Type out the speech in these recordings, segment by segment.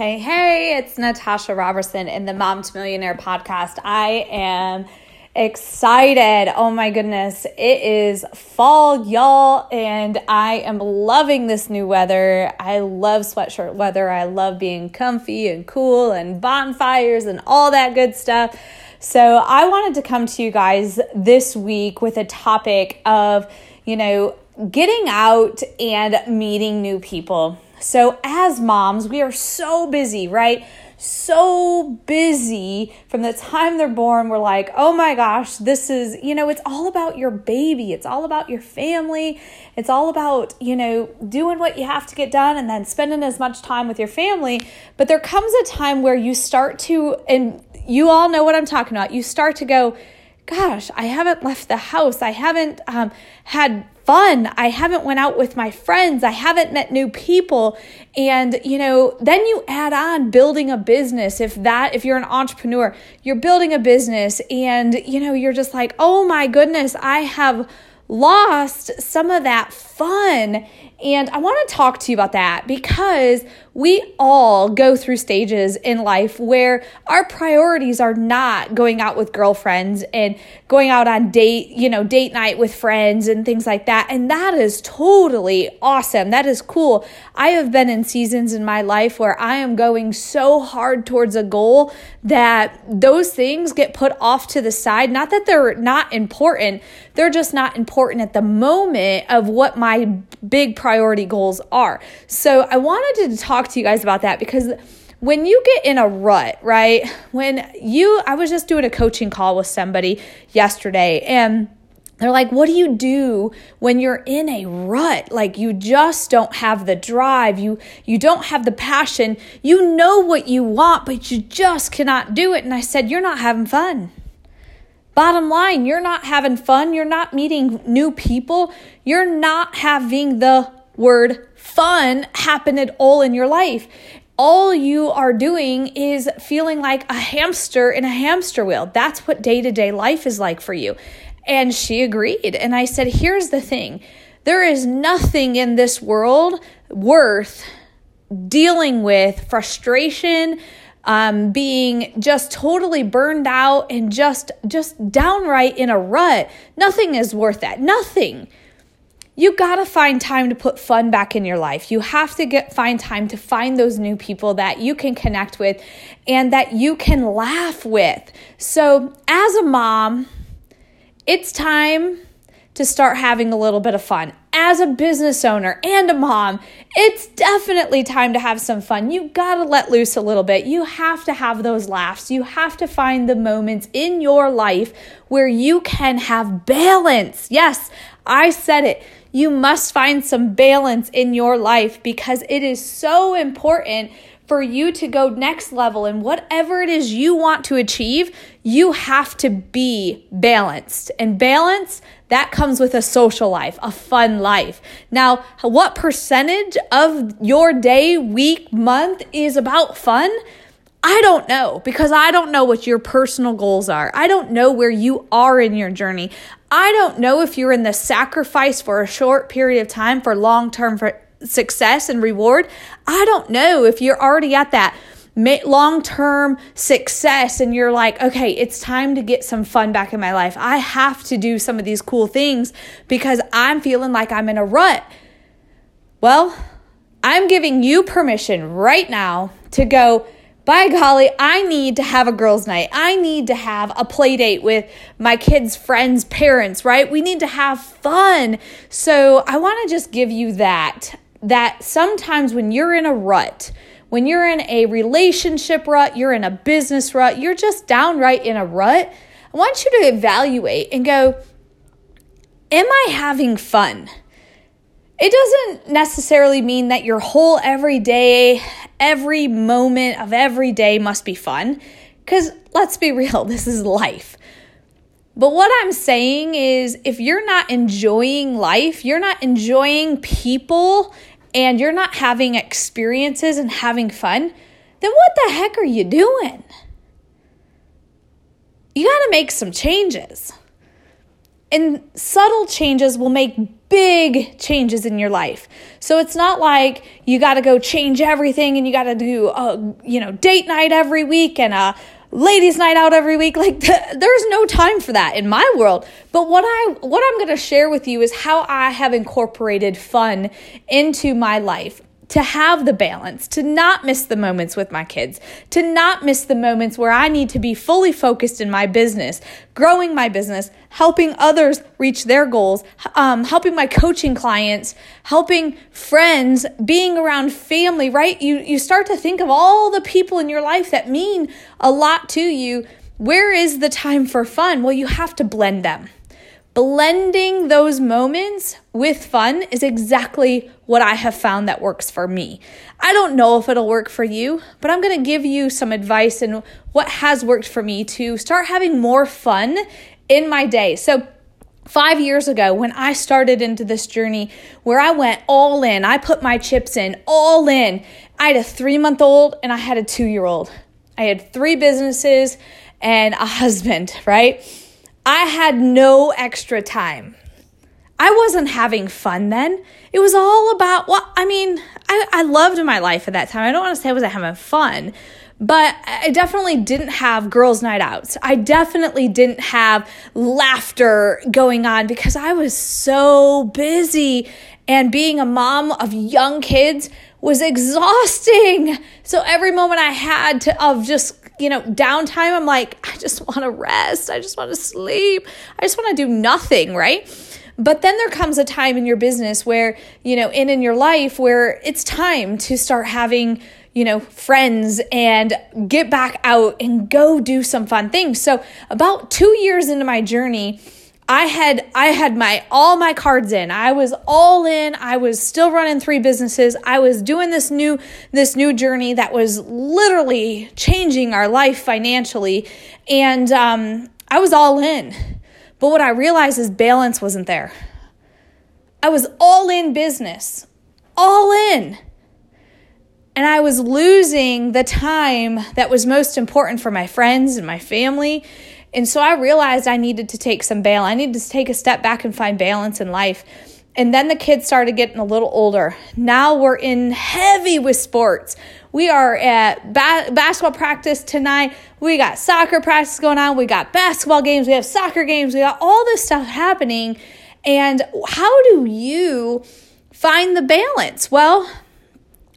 Hey, hey, it's Natasha Robertson in the Mom to Millionaire podcast. I am excited. Oh my goodness. It is fall, y'all, and I am loving this new weather. I love sweatshirt weather. I love being comfy and cool and bonfires and all that good stuff. So, I wanted to come to you guys this week with a topic of, you know, getting out and meeting new people. So, as moms, we are so busy, right? So busy from the time they're born. We're like, oh my gosh, this is, you know, it's all about your baby. It's all about your family. It's all about, you know, doing what you have to get done and then spending as much time with your family. But there comes a time where you start to, and you all know what I'm talking about, you start to go, gosh, I haven't left the house. I haven't um, had fun. I haven't went out with my friends. I haven't met new people. And, you know, then you add on building a business. If that, if you're an entrepreneur, you're building a business and, you know, you're just like, oh my goodness, I have lost some of that fun. And I want to talk to you about that because we all go through stages in life where our priorities are not going out with girlfriends and going out on date, you know, date night with friends and things like that. And that is totally awesome. That is cool. I have been in seasons in my life where I am going so hard towards a goal that those things get put off to the side. Not that they're not important, they're just not important at the moment of what my big priority goals are. So I wanted to talk to you guys about that because when you get in a rut, right? When you, I was just doing a coaching call with somebody yesterday and they're like, what do you do when you're in a rut? Like you just don't have the drive. You you don't have the passion. You know what you want, but you just cannot do it. And I said, You're not having fun. Bottom line, you're not having fun. You're not meeting new people. You're not having the word fun happen at all in your life. All you are doing is feeling like a hamster in a hamster wheel. That's what day to day life is like for you. And she agreed. And I said, Here's the thing there is nothing in this world worth dealing with frustration, um, being just totally burned out and just just downright in a rut. Nothing is worth that. Nothing. You got to find time to put fun back in your life. You have to get find time to find those new people that you can connect with and that you can laugh with. So as a mom it's time to start having a little bit of fun. As a business owner and a mom, it's definitely time to have some fun. You gotta let loose a little bit. You have to have those laughs. You have to find the moments in your life where you can have balance. Yes, I said it. You must find some balance in your life because it is so important for you to go next level and whatever it is you want to achieve, you have to be balanced. And balance, that comes with a social life, a fun life. Now, what percentage of your day, week, month is about fun? I don't know because I don't know what your personal goals are. I don't know where you are in your journey. I don't know if you're in the sacrifice for a short period of time for long term success and reward, I don't know if you're already at that long term success and you're like, okay, it's time to get some fun back in my life. I have to do some of these cool things because I'm feeling like I'm in a rut. Well, I'm giving you permission right now to go, by golly, I need to have a girls' night. I need to have a play date with my kids' friends' parents, right? We need to have fun. So I want to just give you that that sometimes when you're in a rut, when you're in a relationship rut, you're in a business rut, you're just downright in a rut, I want you to evaluate and go, Am I having fun? It doesn't necessarily mean that your whole every day, every moment of every day must be fun, because let's be real, this is life. But what I'm saying is, if you're not enjoying life, you're not enjoying people, and you're not having experiences and having fun, then what the heck are you doing? You got to make some changes. And subtle changes will make big changes in your life. So it's not like you got to go change everything and you got to do a, you know, date night every week and a ladies night out every week. Like there's no time for that in my world. But what I what I'm going to share with you is how I have incorporated fun into my life to have the balance, to not miss the moments with my kids, to not miss the moments where I need to be fully focused in my business, growing my business, helping others reach their goals, um, helping my coaching clients, helping friends, being around family, right? You, you start to think of all the people in your life that mean a lot to you. Where is the time for fun? Well, you have to blend them. Blending those moments with fun is exactly what I have found that works for me. I don't know if it'll work for you, but I'm going to give you some advice and what has worked for me to start having more fun in my day. So, Five years ago, when I started into this journey where I went all in, I put my chips in all in. I had a three month old and I had a two year old. I had three businesses and a husband, right? I had no extra time. I wasn't having fun then. It was all about, well, I mean, I, I loved my life at that time. I don't want to say I wasn't having fun, but I definitely didn't have girls' night outs. I definitely didn't have laughter going on because I was so busy. And being a mom of young kids was exhausting. So every moment I had to of just you know, downtime, I'm like, I just want to rest. I just want to sleep. I just want to do nothing, right? But then there comes a time in your business where, you know, in in your life where it's time to start having, you know, friends and get back out and go do some fun things. So, about 2 years into my journey, I had I had my all my cards in. I was all in. I was still running three businesses. I was doing this new this new journey that was literally changing our life financially, and um, I was all in. But what I realized is balance wasn't there. I was all in business, all in. And I was losing the time that was most important for my friends and my family and so I realized I needed to take some bail. I needed to take a step back and find balance in life. And then the kids started getting a little older. Now we're in heavy with sports. We are at ba- basketball practice tonight. We got soccer practice going on. We got basketball games. We have soccer games. We got all this stuff happening. And how do you find the balance? Well,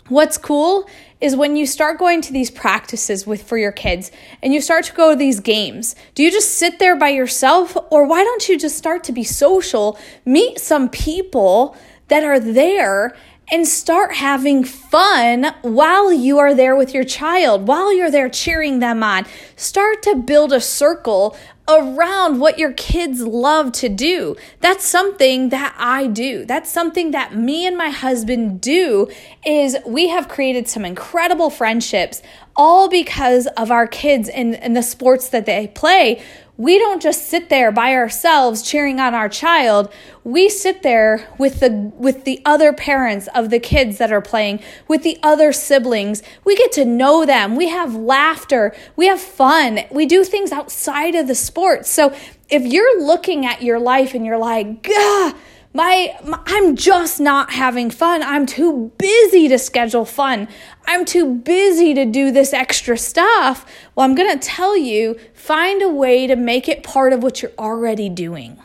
what's cool is when you start going to these practices with for your kids and you start to go to these games. Do you just sit there by yourself or why don't you just start to be social, meet some people that are there and start having fun while you are there with your child, while you're there cheering them on. Start to build a circle around what your kids love to do. That's something that I do. That's something that me and my husband do is we have created some incredible friendships all because of our kids and, and the sports that they play we don't just sit there by ourselves cheering on our child. We sit there with the with the other parents of the kids that are playing with the other siblings. We get to know them. We have laughter. We have fun. We do things outside of the sports. So if you're looking at your life and you're like Gah, my, my, I'm just not having fun. I'm too busy to schedule fun. I'm too busy to do this extra stuff. Well, I'm going to tell you find a way to make it part of what you're already doing.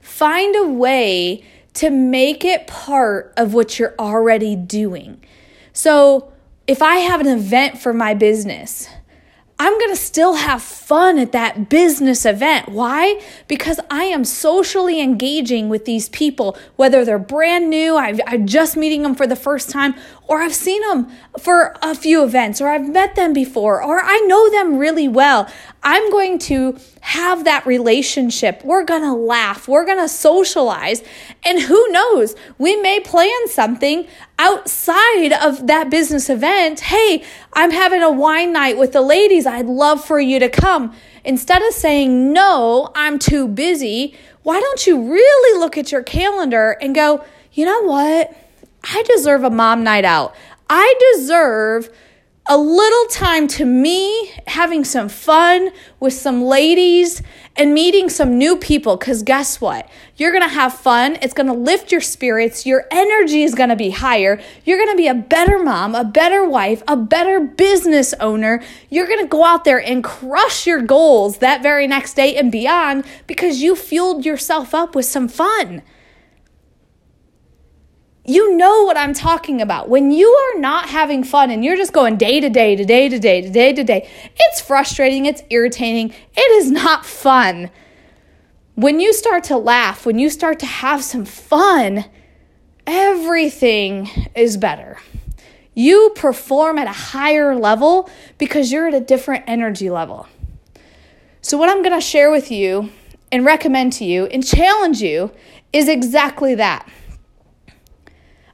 Find a way to make it part of what you're already doing. So, if I have an event for my business, I'm going to still have fun at that business event. Why? Because I am socially engaging with these people, whether they're brand new, i am just meeting them for the first time, or I've seen them for a few events, or I've met them before, or I know them really well. I'm going to have that relationship. We're going to laugh. We're going to socialize. And who knows, we may plan something outside of that business event. Hey, I'm having a wine night with the ladies. I'd love for you to come. Instead of saying, no, I'm too busy, why don't you really look at your calendar and go, you know what? I deserve a mom night out. I deserve a little time to me having some fun with some ladies and meeting some new people. Because guess what? You're to have fun. It's to lift your spirits. Your energy is to be higher. You're to be a better mom, a better wife, a better business owner. You're to go out there and crush your goals that very next day and beyond because you fueled yourself up with some fun. You know what I'm talking about. When you are not having fun and you're just going day to day to day to day to day to day, it's frustrating, it's irritating, it is not fun. When you start to laugh, when you start to have some fun, everything is better. You perform at a higher level because you're at a different energy level. So, what I'm going to share with you and recommend to you and challenge you is exactly that.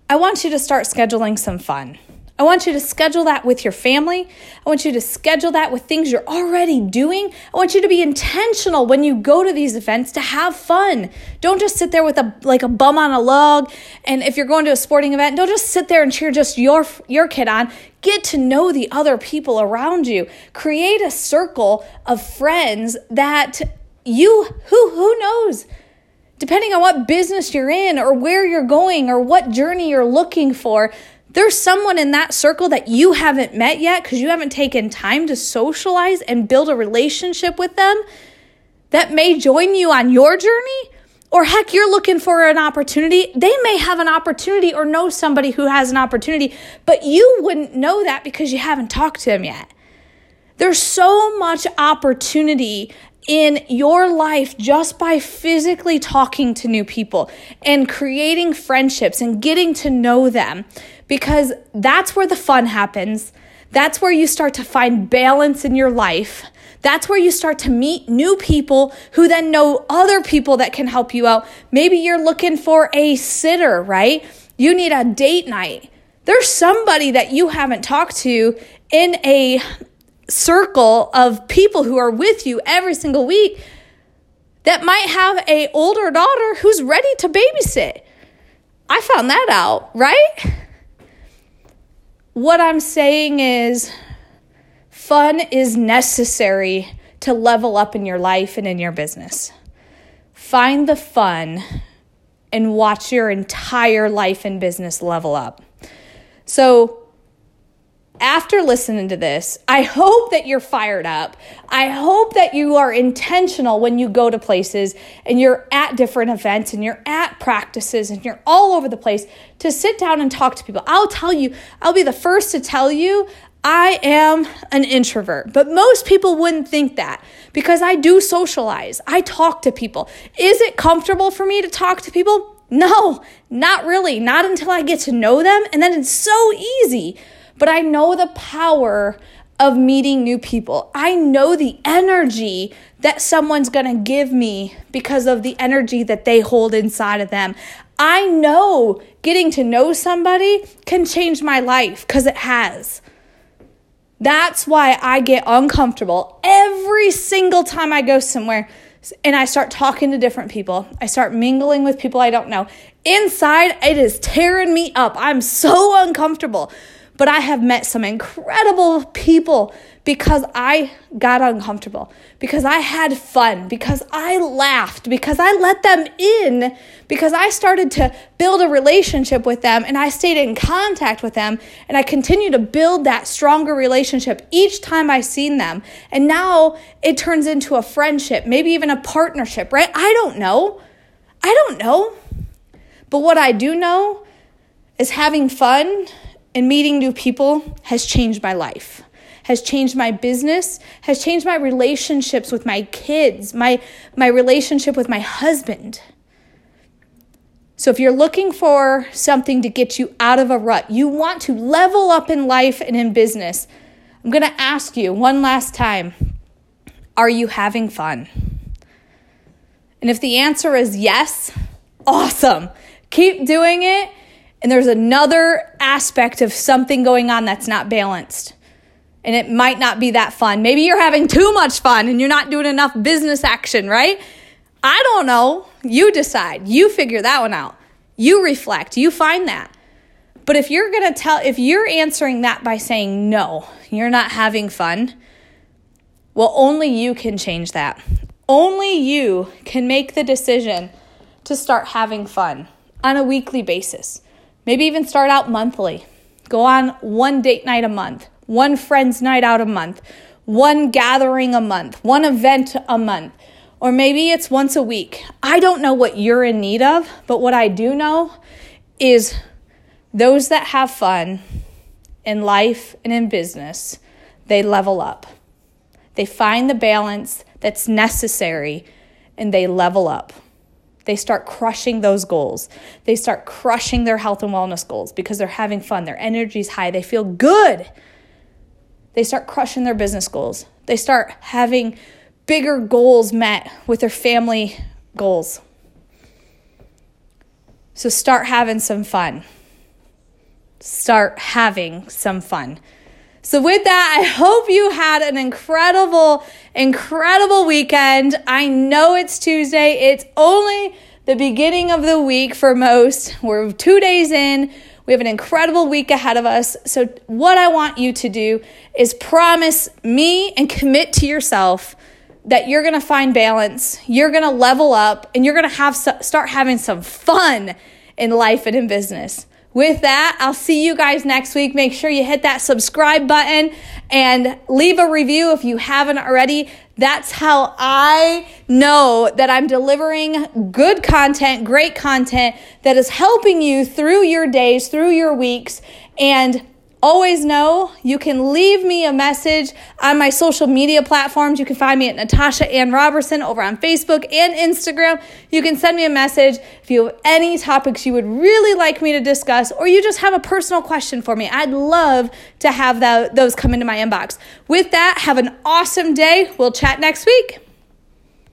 I want you to start scheduling some fun. I want you to schedule that with your family. I want you to schedule that with things you're already doing. I want you to be intentional when you go to these events to have fun. Don't just sit there with a like a bum on a log. And if you're going to a sporting event, don't just sit there and cheer just your your kid on. Get to know the other people around you. Create a circle of friends that you who who knows depending on what business you're in or where you're going or what journey you're looking for, there's someone in that circle that you haven't met yet because you haven't taken time to socialize and build a relationship with them that may join you on your journey. Or heck, you're looking for an opportunity. They may have an opportunity or know somebody who has an opportunity, but you wouldn't know that because you haven't talked to them yet. There's so much opportunity in your life just by physically talking to new people and creating friendships and getting to know them because that's where the fun happens. That's where you start to find balance in your life. That's where you start to meet new people who then know other people that can help you out. Maybe you're looking for a sitter, right? You need a date night. There's somebody that you haven't talked to in a circle of people who are with you every single week that might have a older daughter who's ready to babysit. I found that out, right? What I'm saying is fun is necessary to level up in your life and in your business. Find the fun and watch your entire life and business level up. So, after listening to this, I hope that you're fired up. I hope that you are intentional when you go to places and you're at different events and you're at practices and you're all over the place to sit down and talk to people. I'll tell you, I'll be the first to tell you I am an introvert, but most people wouldn't think that because I do socialize. I talk to people. Is it comfortable for me to talk to people? No, not really. Not until I get to know them. And then it's so easy but I know the power of meeting new people. I know the energy that someone's gonna give me because of the energy that they hold inside of them. I know getting to know somebody can change my life because it has. That's why I get uncomfortable every single time I go somewhere and I start talking to different people. I start mingling with people I don't know. Inside, it is tearing me up. I'm so uncomfortable. But I have met some incredible people because I got uncomfortable, because I had fun, because I laughed, because I let them in, because I started to build a relationship with them and I stayed in contact with them and I continue to build that stronger relationship each time I seen them. And now it turns into a friendship, maybe even a partnership, right? I don't know. I don't know. But what I do know is having fun and meeting new people has changed my life has changed my business has changed my relationships with my kids my my relationship with my husband. So if you're looking for something to get you out of a rut you want to level up in life and in business i'm going to ask you one last time are you having fun? And if the answer is yes awesome. Keep doing it and there's another aspect of something going on that's not balanced. And it might not be that fun. Maybe you're having too much fun and you're not doing enough business action, right? I don't know. You decide. You figure that one out. You reflect. You find that. But if you're going to tell, if you're answering that by saying, no, you're not having fun, well, only you can change that. Only you can make the decision to start having fun on a weekly basis. Maybe even start out monthly. Go on one date night a month, one friend's night out a month, one gathering a month, one event a month, or maybe it's once a week. I don't know what you're in need of, but what I do know is those that have fun in life and in business, they level up. They find the balance that's necessary and they level up. They start crushing those goals. They start crushing their health and wellness goals because they're having fun. Their energy's high. They feel good. They start crushing their business goals. They start having bigger goals met with their family goals. So start having some fun. Start having some fun. So, with that, I hope you had an incredible, incredible weekend. I know it's Tuesday, it's only the beginning of the week for most. We're two days in. We have an incredible week ahead of us. So, what I want you to do is promise me and commit to yourself that you're to find balance, you're to level up, and you're to have start having some fun in life and in business. With that, I'll see you guys next week. Make sure you hit that subscribe button and leave a review if you haven't already. That's how I know that I'm delivering good content, great content that is helping you through your days, through your weeks, and Always know you can leave me a message on my social media platforms. You can find me at Natasha Ann Robertson over on Facebook and Instagram. You can send me a message if you have any topics you would really like me to discuss, or you just have a personal question for me. I'd love to have those come into my inbox. With that, have an awesome day. We'll chat next week.